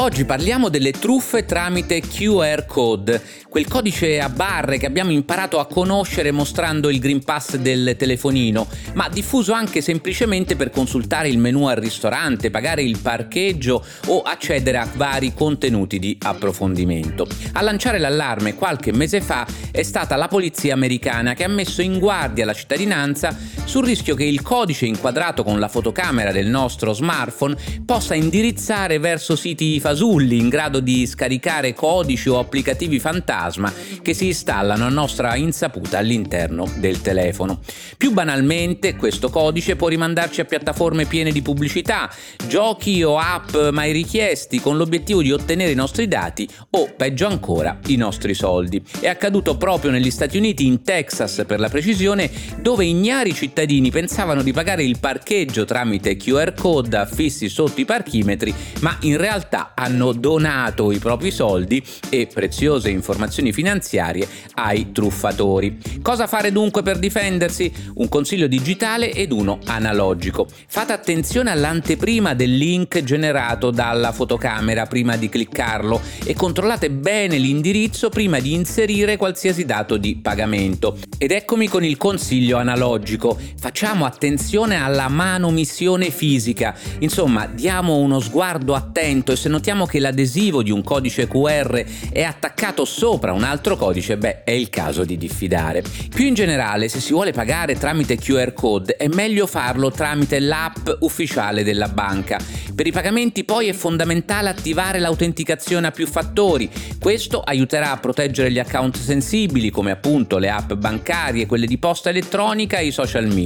Oggi parliamo delle truffe tramite QR code, quel codice a barre che abbiamo imparato a conoscere mostrando il Green Pass del telefonino, ma diffuso anche semplicemente per consultare il menu al ristorante, pagare il parcheggio o accedere a vari contenuti di approfondimento. A lanciare l'allarme qualche mese fa è stata la polizia americana che ha messo in guardia la cittadinanza sul rischio che il codice inquadrato con la fotocamera del nostro smartphone possa indirizzare verso siti fasulli in grado di scaricare codici o applicativi fantasma che si installano a nostra insaputa all'interno del telefono. Più banalmente, questo codice può rimandarci a piattaforme piene di pubblicità, giochi o app mai richiesti con l'obiettivo di ottenere i nostri dati o, peggio ancora, i nostri soldi. È accaduto proprio negli Stati Uniti, in Texas per la precisione, dove ignari cittadini pensavano di pagare il parcheggio tramite QR code affissi sotto i parchimetri, ma in realtà hanno donato i propri soldi e preziose informazioni finanziarie ai truffatori. Cosa fare dunque per difendersi? Un consiglio digitale ed uno analogico. Fate attenzione all'anteprima del link generato dalla fotocamera prima di cliccarlo e controllate bene l'indirizzo prima di inserire qualsiasi dato di pagamento. Ed eccomi con il consiglio analogico. Facciamo attenzione alla manomissione fisica. Insomma, diamo uno sguardo attento e se notiamo che l'adesivo di un codice QR è attaccato sopra un altro codice, beh, è il caso di diffidare. Più in generale, se si vuole pagare tramite QR code, è meglio farlo tramite l'app ufficiale della banca. Per i pagamenti poi è fondamentale attivare l'autenticazione a più fattori. Questo aiuterà a proteggere gli account sensibili, come appunto le app bancarie, quelle di posta elettronica e i social media.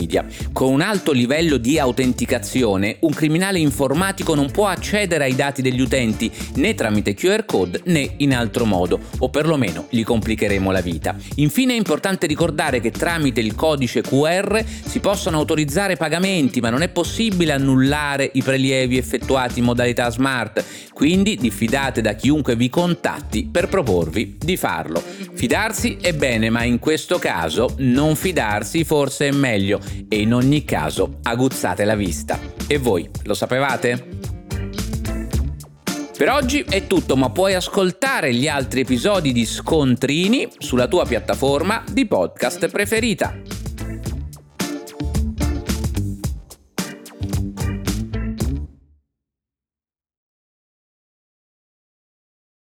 Con un alto livello di autenticazione, un criminale informatico non può accedere ai dati degli utenti né tramite QR code né in altro modo, o perlomeno gli complicheremo la vita. Infine è importante ricordare che tramite il codice QR si possono autorizzare pagamenti, ma non è possibile annullare i prelievi effettuati in modalità smart, quindi diffidate da chiunque vi contatti per proporvi di farlo. Fidarsi è bene, ma in questo caso non fidarsi forse è meglio e in ogni caso aguzzate la vista. E voi lo sapevate? Per oggi è tutto, ma puoi ascoltare gli altri episodi di Scontrini sulla tua piattaforma di podcast preferita.